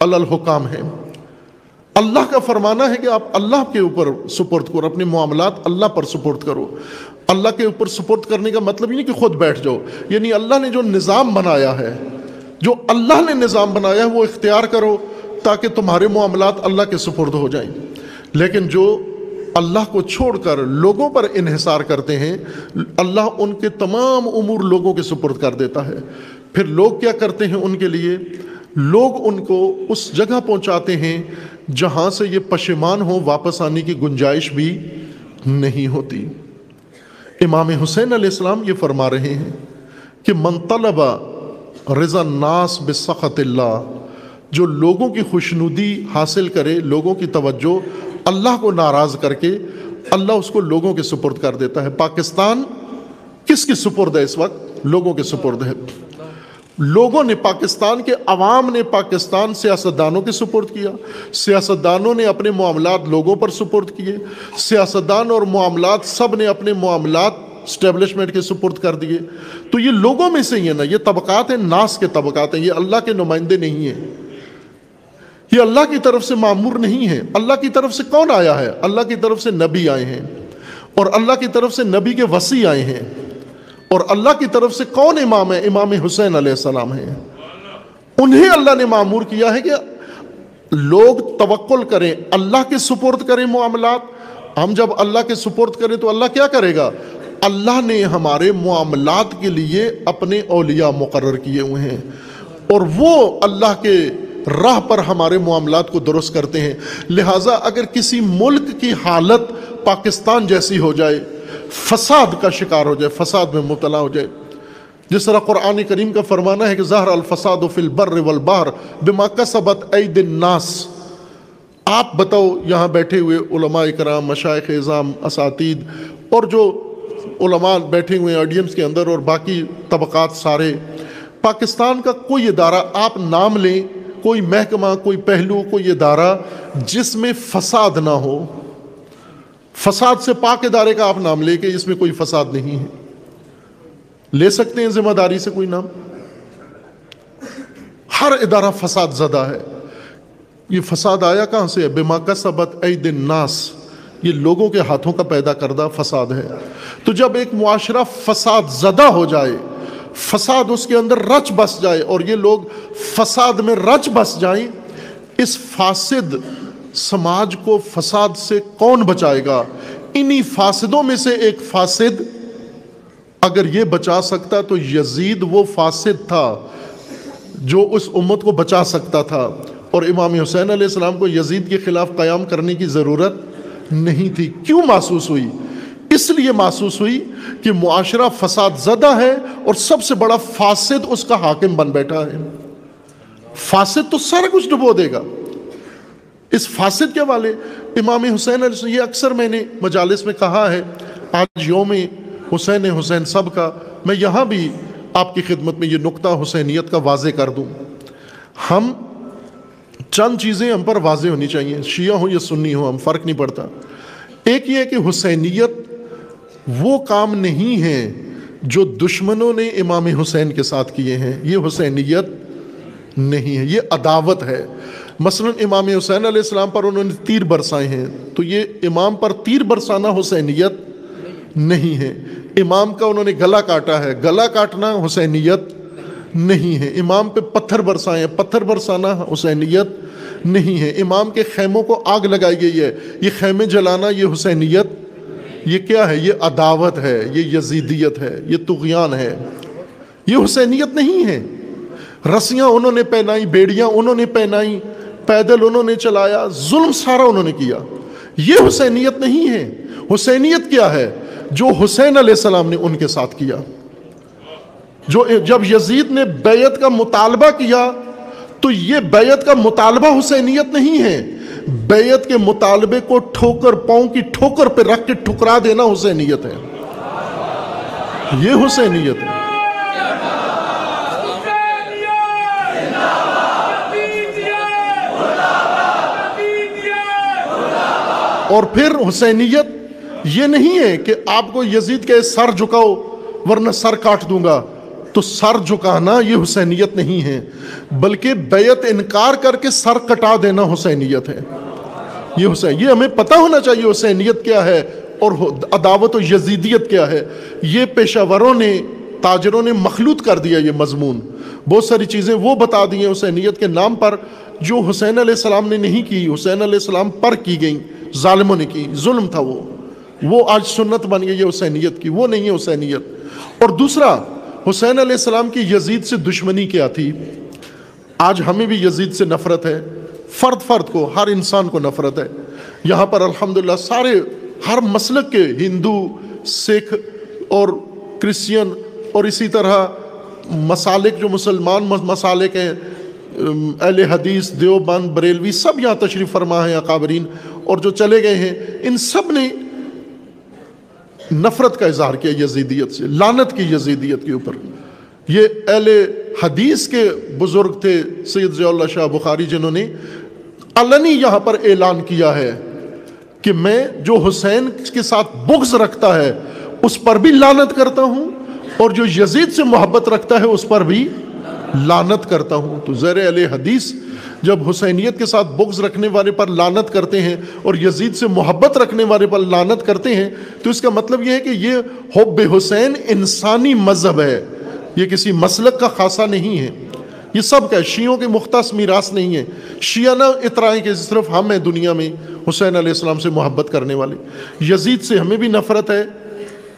الحکام ہے۔ اللہ کا فرمانا ہے کہ آپ اللہ کے اوپر سپرد کرو، اپنے معاملات اللہ پر سپرد کرو۔ اللہ کے اوپر سپرد کرنے کا مطلب یہ نہیں کہ خود بیٹھ جاؤ یعنی اللہ نے جو نظام بنایا ہے، جو اللہ نے نظام بنایا ہے، وہ اختیار کرو۔ تاکہ تمہارے معاملات اللہ کے سپرد ہو جائیں۔ لیکن جو اللہ کو چھوڑ کر لوگوں پر انحصار کرتے ہیں، اللہ ان کے تمام امور لوگوں کے سپرد کر دیتا ہے۔ پھر لوگ کیا کرتے ہیں ان کے لیے؟ لوگ ان کو اس جگہ پہنچاتے ہیں جہاں سے یہ پشمان ہو واپس آنے کی گنجائش بھی نہیں ہوتی۔ امام حسین علیہ السلام یہ فرما رہے ہیں کہ منطلبہ رضا ناس بسخط اللہ جو لوگوں کی خوشنودی حاصل کرے، لوگوں کی توجہ اللہ کو ناراض کر کے اللہ اس کو لوگوں کے سپرد کر دیتا ہے۔ پاکستان کس کی سپرد ہے اس وقت؟ لوگوں کے سپرد ہے۔ لوگوں نے پاکستان کے عوام نے پاکستان سیاستدانوں کے سپرد کیا۔ سیاستدانوں نے اپنے معاملات لوگوں پر سپرد کیے۔ سیاستدان اور معاملات سب نے اپنے معاملات اسٹیبلشمنٹ کے سپرد کر دیے۔ تو یہ لوگوں میں سے ہی ہے نا، یہ طبقات ہیں، ناس کے طبقات ہیں، یہ اللہ کے نمائندے نہیں ہیں۔ یہ اللہ کی طرف سے معمور نہیں ہے۔ اللہ کی طرف سے کون آیا ہے؟ اللہ کی طرف سے نبی آئے ہیں۔ اور اللہ کی طرف سے نبی کے وسیع آئے ہیں۔ اور اللہ کی طرف سے کون امام ہے؟ امام حسین علیہ السلام ہیں۔ انہیں اللہ نے معمور کیا ہے کہ لوگ توکل کریں، اللہ کے سپرد کریں معاملات۔ ہم جب اللہ کے سپرد کریں تو اللہ کیا کرے گا؟ اللہ نے ہمارے معاملات کے لیے اپنے اولیاء مقرر کیے ہوئے ہیں۔ اور وہ اللہ کے راہ پر ہمارے معاملات کو درست کرتے ہیں۔ لہٰذا اگر کسی ملک کی حالت پاکستان جیسی ہو جائے، فساد کا شکار ہو جائے، فساد میں مبتلا ہو جائے۔ جس طرح قرآن کریم کا فرمانا ہے کہ زہر الفساد و فل والبحر بما کسبت عید الناس۔ آپ بتاؤ، یہاں بیٹھے ہوئے علماء کرام مشائق اظام اساتید اور جو علماء بیٹھے ہوئے آڈینس کے اندر اور باقی طبقات سارے، پاکستان کا کوئی ادارہ آپ نام لیں کوئی محکمہ، کوئی پہلو، کوئی ادارہ جس میں فساد نہ ہو، فساد سے پاک ادارے کا آپ نام لے کے اس میں کوئی فساد نہیں ہے۔ لے سکتے ہیں ذمہ داری سے کوئی نام؟ ہر ادارہ فساد زدہ ہے۔ یہ فساد آیا کہاں سے؟ ہے بما کا سبت عید ناس یہ لوگوں کے ہاتھوں کا پیدا کردہ فساد ہے۔ تو جب ایک معاشرہ فساد زدہ ہو جائے فساد اس کے اندر رچ بس جائے اور یہ لوگ فساد میں رچ بس جائیں، اس فاسد سماج کو فساد سے کون بچائے گا؟ انہی فاسدوں میں سے ایک فاسد اگر یہ بچا سکتا تو یزید وہ فاسد تھا جو اس امت کو بچا سکتا تھا۔ اور امام حسین علیہ السلام کو یزید کے خلاف قیام کرنے کی ضرورت نہیں تھی۔ کیوں محسوس ہوئی؟ اس لیے محسوس ہوئی کہ معاشرہ فساد زدہ ہے اور سب سے بڑا فاسد اس کا حاکم بن بیٹھا ہے۔ فاسد تو سارا کچھ ڈبو دے گا۔ اس فاسد کے والے امام حسین علیہ یہ اکثر میں نے مجالس میں کہا ہے، آج یوم حسین حسین سب کا، میں یہاں بھی آپ کی خدمت میں یہ نقطہ حسینیت کا واضح کر دوں۔ ہم چند چیزیں ہم پر واضح ہونی چاہیے، شیعہ ہوں یا سنی ہوں، ہم فرق نہیں پڑتا۔ ایک یہ کہ حسینیت وہ کام نہیں ہے جو دشمنوں نے امام حسین کے ساتھ کیے ہیں، یہ حسینیت نہیں ہے، یہ عداوت ہے۔ مثلا امام حسین علیہ السلام پر انہوں نے تیر برسائے ہیں، تو یہ امام پر تیر برسانا حسینیت نہیں ہے۔ امام کا انہوں نے گلا کاٹا ہے، گلا کاٹنا حسینیت نہیں ہے۔ امام پہ پتھر برسائے ہیں پتھر برسانا حسینیت نہیں ہے۔ امام کے خیموں کو آگ لگائی گئی ہے، یہ خیمے جلانا یہ حسینیت یہ کیا ہے؟ یہ عداوت ہے، یہ یزیدیت ہے، یہ تغیان ہے۔ یہ حسینیت نہیں ہے۔ رسیاں انہوں نے پہنائی، بیڑیاں انہوں نے پہنائی، پیدل انہوں نے چلایا، ظلم سارا انہوں نے کیا۔ یہ حسینیت نہیں ہے۔ حسینیت کیا ہے؟ جو حسین علیہ السلام نے ان کے ساتھ کیا۔ جو جب یزید نے بیعت کا مطالبہ کیا، تو یہ بیعت کا مطالبہ حسینیت نہیں ہے۔ بیعت کے مطالبے کو ٹھوکر پاؤں کی ٹھوکر پہ رکھ کے ٹھکرا دینا حسینیت ہے۔ یہ حسینیت ہے۔ اور پھر حسینیت یہ نہیں ہے کہ آپ کو یزید کے سر جھکاؤ، ورنہ سر کاٹ دوں گا۔ تو سر جھکانا یہ حسینیت نہیں ہے، بلکہ بیعت انکار کر کے سر کٹا دینا حسینیت ہے۔ یہ حسین، یہ ہمیں پتہ ہونا چاہیے حسینیت کیا ہے اور عداوت و یزیدیت کیا ہے۔ یہ پیشہ وروں نے، تاجروں نے مخلوط کر دیا یہ مضمون۔ بہت ساری چیزیں وہ بتا دی ہیں حسینیت کے نام پر جو حسین علیہ السلام نے نہیں کی، حسین علیہ السلام پر کی گئیں، ظالموں نے کی۔ ظلم تھا وہ۔ وہ آج سنت بن گئی ہے حسینیت کی، وہ نہیں ہے حسینیت۔ اور دوسرا، حسین علیہ السلام کی یزید سے دشمنی کیا تھی؟ آج ہمیں بھی یزید سے نفرت ہے۔ فرد فرد کو، ہر انسان کو نفرت ہے۔ یہاں پر الحمدللہ سارے، ہر مسلک کے ہندو، سکھ اور کرسچین اور اسی طرح مسالک جو مسلمان مسالک ہیں اہل حدیث، دیوبند، بریلوی، سب یہاں تشریف فرما ہیں، اقابرین۔ اور جو چلے گئے ہیں، ان سب نے نفرت کا اظہار کیا یزیدیت سے لانت کی یزیدیت کے اوپر۔ یہ اہل حدیث کے بزرگ تھے سید ضیاء اللہ شاہ بخاری جنہوں نے علنی یہاں پر اعلان کیا ہے کہ میں جو حسین کے ساتھ بغض رکھتا ہے، اس پر بھی لانت کرتا ہوں، اور جو یزید سے محبت رکھتا ہے، اس پر بھی لانت کرتا ہوں۔ تو زیر علیہ حدیث جب حسینیت کے ساتھ بغض رکھنے والے پر لانت کرتے ہیں اور یزید سے محبت رکھنے والے پر لانت کرتے ہیں، تو اس کا مطلب یہ ہے کہ یہ حب حسین انسانی مذہب ہے۔ یہ کسی مسلک کا خاصہ نہیں ہے۔ یہ سب کا شیعوں کے مختص میراث نہیں ہے۔ شیعہ نہ اترائیں کہ صرف ہم ہیں دنیا میں حسین علیہ السلام سے محبت کرنے والے۔ یزید سے ہمیں بھی نفرت ہے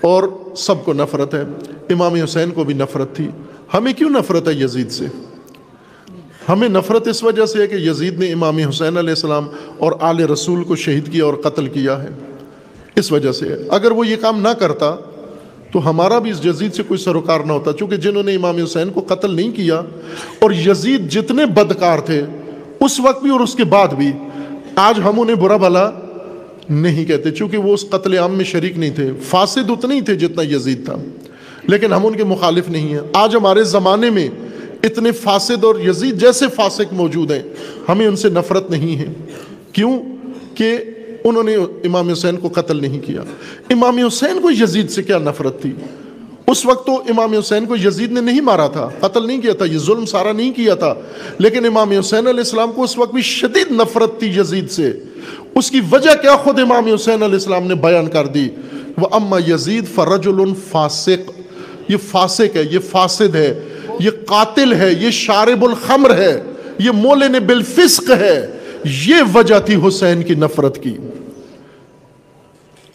اور سب کو نفرت ہے۔ امام حسین کو بھی نفرت تھی۔ ہمیں کیوں نفرت ہے یزید سے؟ ہمیں نفرت اس وجہ سے ہے کہ یزید نے امام حسین علیہ السلام اور آل رسول کو شہید کیا اور قتل کیا ہے۔ اس وجہ سے ہے۔ اگر وہ یہ کام نہ کرتا تو ہمارا بھی اس یزید سے کوئی سروکار نہ ہوتا، چونکہ جنہوں نے امام حسین کو قتل نہیں کیا اور یزید جتنے بدکار تھے، اس وقت بھی اور اس کے بعد بھی، آج ہم انہیں برا بھلا نہیں کہتے، چونکہ وہ اس قتل عام میں شریک نہیں تھے، فاسد اتنے ہی تھے جتنا یزید تھا۔ لیکن ہم ان کے مخالف نہیں ہیں۔ آج ہمارے زمانے میں اتنے فاسد اور یزید جیسے فاسق موجود ہیں، ہمیں ان سے نفرت نہیں ہے۔ کیوں؟ کہ انہوں نے امام حسین کو قتل نہیں کیا۔ امام حسین کو یزید سے کیا نفرت تھی؟ اس وقت تو امام حسین کو یزید نے نہیں مارا تھا، قتل نہیں کیا تھا، یہ ظلم سارا نہیں کیا تھا۔ لیکن امام حسین علیہ السلام کو اس وقت بھی شدید نفرت تھی یزید سے۔ اس کی وجہ کیا خود امام حسین علیہ السلام نے بیان کر دی؟ وہ اما یزید فرج الفاسق یہ فاسق ہے، یہ فاسد ہے، یہ قاتل ہے، یہ شارب الخمر ہے، یہ مولن بالفسق ہے۔ یہ وجہ تھی حسین کی نفرت کی۔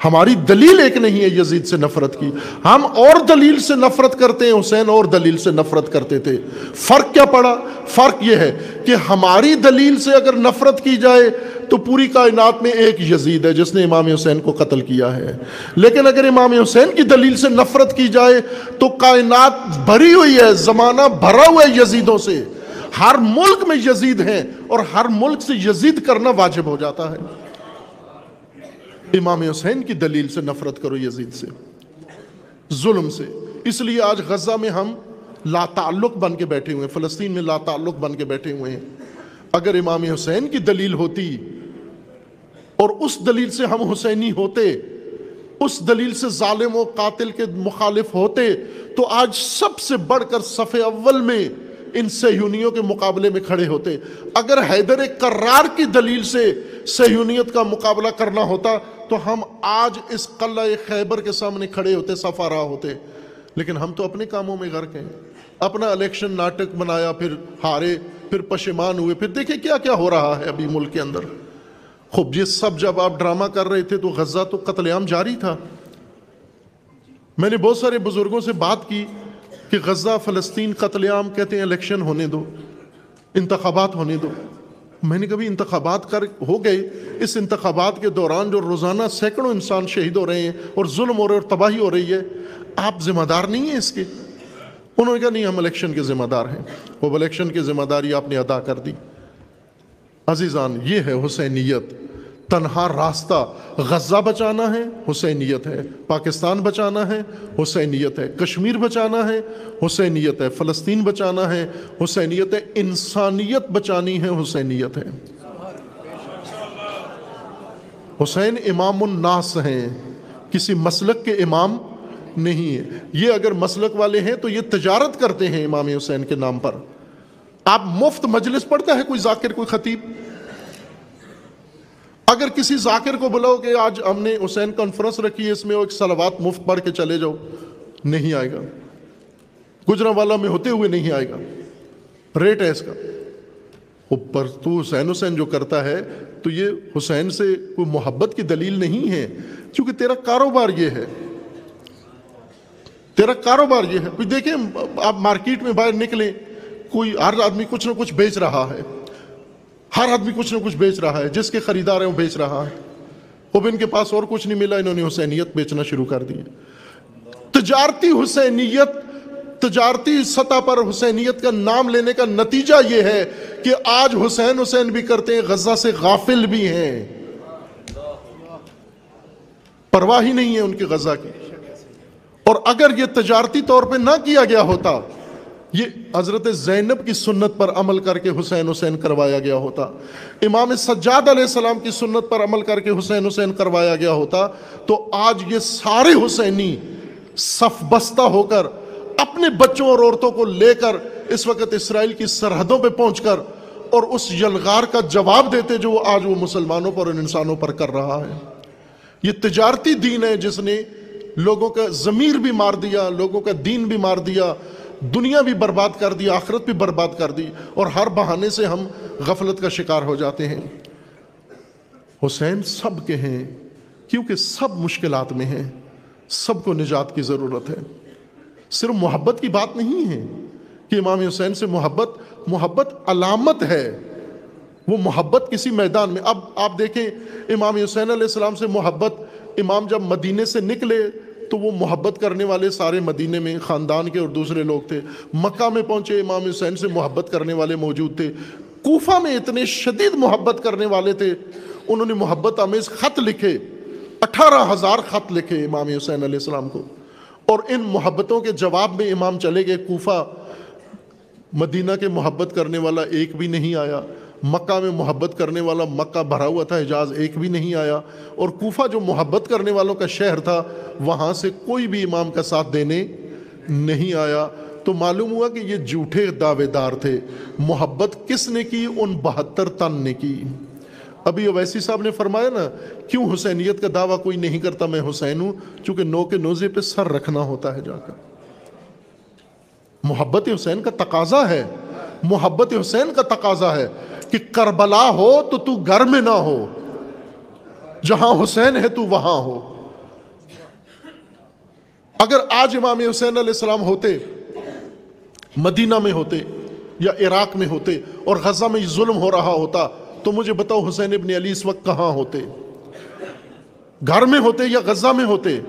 ہماری دلیل ایک نہیں ہے یزید سے نفرت کی۔ ہم اور دلیل سے نفرت کرتے ہیں، حسین اور دلیل سے نفرت کرتے تھے۔ فرق کیا پڑا؟ فرق یہ ہے کہ ہماری دلیل سے اگر نفرت کی جائے تو پوری کائنات میں ایک یزید ہے، جس نے امام حسین کو قتل کیا ہے۔ لیکن اگر امام حسین کی دلیل سے نفرت کی جائے تو کائنات بھری ہوئی ہے، زمانہ بھرا ہوا ہے یزیدوں سے۔ ہر ملک میں یزید ہیں اور ہر ملک سے یزید کرنا واجب ہو جاتا ہے۔ امام حسین کی دلیل سے نفرت کرو یزید سے، ظلم سے۔ اس لیے آج غزہ میں ہم لا تعلق بن کے بیٹھے ہوئے ہیں، فلسطین میں لا تعلق بن کے بیٹھے ہوئے ہیں۔ اگر امام حسین کی دلیل ہوتی اور اس دلیل سے ہم حسینی ہوتے، اس دلیل سے ظالم و قاتل کے مخالف ہوتے، تو آج سب سے بڑھ کر صفحے اول میں ان سہیونیوں کے مقابلے میں کھڑے ہوتے۔ اگر حیدر کرار کی دلیل سے سہیونیت کا مقابلہ کرنا ہوتا، تو ہم آج اس قلعہ خیبر کے سامنے کھڑے ہوتے سفارا ہوتے۔ لیکن ہم تو اپنے کاموں میں غرق ہیں۔ اپنا الیکشن ناٹک بنایا، پھر ہارے، پھر پشمان ہوئے، پھر دیکھیں کیا کیا ہو رہا ہے ابھی ملک کے اندر۔ خوب جی، یہ سب جب آپ ڈرامہ کر رہے تھے تو غزہ تو قتل عام جاری تھا۔ میں نے بہت سارے بزرگوں سے بات کی۔ کہ غزہ فلسطین قتل عام کہتے ہیں، الیکشن ہونے دو، انتخابات ہونے دو۔ میں نے کبھی انتخابات کر ہو گئے، اس انتخابات کے دوران جو روزانہ سینکڑوں انسان شہید ہو رہے ہیں اور ظلم ہو رہے اور تباہی ہو رہی ہے، آپ ذمہ دار نہیں ہیں اس کے؟ انہوں نے کہا، نہیں، ہم الیکشن کے ذمہ دار ہیں۔ وہ الیکشن کی ذمہ داری آپ نے ادا کر دی۔ عزیزان، یہ ہے حسینیت۔ تنہا راستہ، غزہ بچانا ہے، حسینیت ہے، پاکستان بچانا ہے، حسینیت ہے، کشمیر بچانا ہے، حسینیت ہے، فلسطین بچانا ہے، حسینیت ہے، انسانیت بچانی ہے، حسینیت ہے۔ حسین امام الناس ہیں، کسی مسلک کے امام نہیں ہے یہ اگر مسلک والے ہیں تو یہ تجارت کرتے ہیں امام حسین کے نام پر۔ آپ مفت مجلس پڑھتا ہے کوئی ذاکر، کوئی خطیب؟ اگر کسی ذاکر کو بلاؤ کہ آج ہم نے حسین کانفرنس رکھی ہے، اس میں ایک سلوات مفت پڑھ کے چلے جاؤ، نہیں آئے گا۔ گجرا والا میں ہوتے ہوئے نہیں آئے گا۔ ریٹ ہے اس کا۔ اوپر تو حسین حسین جو کرتا ہے، تو یہ حسین سے کوئی محبت کی دلیل نہیں ہے۔ کیونکہ تیرا کاروبار یہ ہے۔ تیرا کاروبار یہ ہے۔ دیکھیں، آپ مارکیٹ میں باہر نکلیں، کوئی ہر آدمی کچھ نہ کچھ بیچ رہا ہے۔ ہر آدمی کچھ نہ کچھ بیچ رہا ہے، جس کے خریدار ہیں وہ بیچ رہا ہے۔ اب ان کے پاس اور کچھ نہیں ملا، انہوں نے حسینیت بیچنا شروع کر دی۔ تجارتی حسینیت، تجارتی سطح پر حسینیت کا نام لینے کا نتیجہ یہ ہے کہ آج حسین حسین بھی کرتے ہیں، غزہ سے غافل بھی ہیں۔ پرواہ ہی نہیں ہے ان کے غزہ کی۔ اور اگر یہ تجارتی طور پہ نہ کیا گیا ہوتا یہ حضرت زینب کی سنت پر عمل کر کے حسین حسین کروایا گیا ہوتا۔ امام سجاد علیہ السلام کی سنت پر عمل کر کے حسین حسین کروایا گیا ہوتا۔ تو آج یہ سارے حسینی صف بستہ ہو کر اپنے بچوں اور عورتوں کو لے کر اس وقت اسرائیل کی سرحدوں پہ پہنچ کر اور اس یلغار کا جواب دیتے جو آج وہ مسلمانوں پر اور انسانوں پر کر رہا ہے۔ یہ تجارتی دین ہے جس نے لوگوں کا ضمیر بھی مار دیا، لوگوں کا دین بھی مار دیا۔ دنیا بھی برباد کر دی، آخرت بھی برباد کر دی اور ہر بہانے سے ہم غفلت کا شکار ہو جاتے ہیں۔ حسین سب کے ہیں، کیونکہ سب مشکلات میں ہیں، سب کو نجات کی ضرورت ہے۔ صرف محبت کی بات نہیں ہے کہ امام حسین سے محبت محبت علامت ہے۔ وہ محبت کسی میدان میں، اب آپ دیکھیں امام حسین علیہ السلام سے محبت، امام جب مدینے سے نکلے تو وہ محبت کرنے والے سارے مدینے میں خاندان کے اور دوسرے لوگ تھے۔ مکہ میں پہنچے، امام حسین سے محبت کرنے والے موجود تھے۔ کوفہ میں اتنے شدید محبت کرنے والے تھے۔ انہوں نے محبت آمیز خط لکھے۔ اٹھارہ ہزار خط لکھے امام حسین علیہ السلام کو۔ اور ان محبتوں کے جواب میں امام چلے گئے۔ کوفہ مدینہ کے محبت کرنے والا ایک بھی نہیں آیا۔ مکہ میں محبت کرنے والا مکہ بھرا ہوا تھا، حجاز ایک بھی نہیں آیا۔ اور کوفہ جو محبت کرنے والوں کا شہر تھا، وہاں سے کوئی بھی امام کا ساتھ دینے نہیں آیا۔ تو معلوم ہوا کہ یہ جھوٹے دعوے دار تھے۔ محبت کس نے کی؟ ان بہتر تن نے کی۔ ابھی اویسی صاحب نے فرمایا نا، کیوں حسینیت کا دعویٰ کوئی نہیں کرتا، میں حسین ہوں، چونکہ نو کے نوزے پہ سر رکھنا ہوتا ہے جا کر۔ محبت حسین کا تقاضا ہے۔ محبت حسین کا تقاضا ہے۔ کہ کربلا ہو تو تو گھر میں نہ ہو۔ جہاں حسین ہے تو وہاں ہو۔ اگر آج امام حسین علیہ السلام ہوتے، مدینہ میں ہوتے یا عراق میں ہوتے اور غزہ میں ظلم ہو رہا ہوتا، تو مجھے بتاؤ حسین ابن علی اس وقت کہاں ہوتے؟ گھر میں ہوتے یا غزہ میں ہوتے؟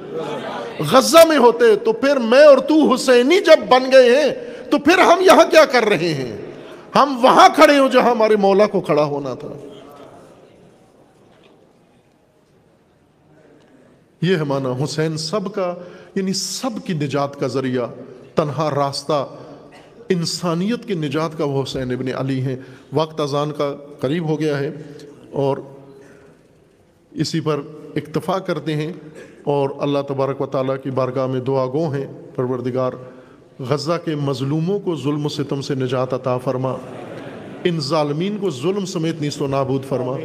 غزہ میں ہوتے تو پھر میں اور تو حسینی جب بن گئے ہیں، تو پھر ہم یہاں کیا کر رہے ہیں؟ ہم وہاں کھڑے ہوں جہاں ہمارے مولا کو کھڑا ہونا تھا۔ یہ ہے مانا حسین سب کا یعنی سب کی نجات کا ذریعہ، تنہا راستہ، انسانیت کی نجات کا وہ حسین ابن علی ہیں۔ وقت اذان کا قریب ہو گیا ہے اور اسی پر اکتفا کرتے ہیں اور اللہ تبارک و تعالیٰ کی بارگاہ میں دعا گو ہیں۔ پروردگار غزہ کے مظلوموں کو ظلم و ستم سے نجات عطا فرما۔ ان ظالمین کو ظلم سمیت نیست و نابود فرما۔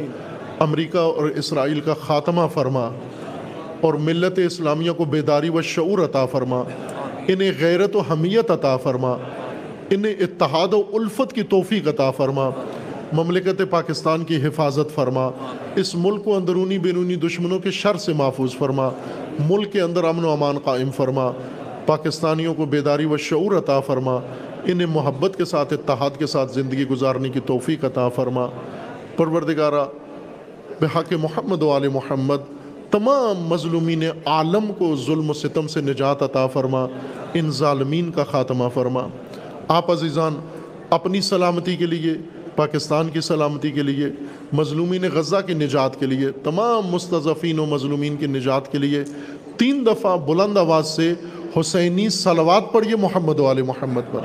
امریکہ اور اسرائیل کا خاتمہ فرما۔ اور ملت اسلامیہ کو بیداری و شعور عطا فرما۔ انہیں غیرت و حمیت عطا فرما۔ انہیں اتحاد و الفت کی توفیق عطا فرما۔ مملکت پاکستان کی حفاظت فرما۔ اس ملک کو اندرونی بیرونی دشمنوں کے شر سے محفوظ فرما۔ ملک کے اندر امن و امان قائم فرما۔ پاکستانیوں کو بیداری و شعور عطا فرما، انہیں محبت کے ساتھ، اتحاد کے ساتھ زندگی گزارنے کی توفیق عطا فرما۔ پروردگارہ بحق محمد و آل محمد، تمام مظلومین عالم کو ظلم و ستم سے نجات عطا فرما، ان ظالمین کا خاتمہ فرما۔ آپ عزیزان، اپنی سلامتی کے لیے، پاکستان کی سلامتی کے لیے، مظلومین غزہ کی نجات کے لیے، تمام مستضفین و مظلومین کی نجات کے لیے، تین دفعہ بلند آواز سے حسینی سلوات پڑھیے محمد والے محمد پر؟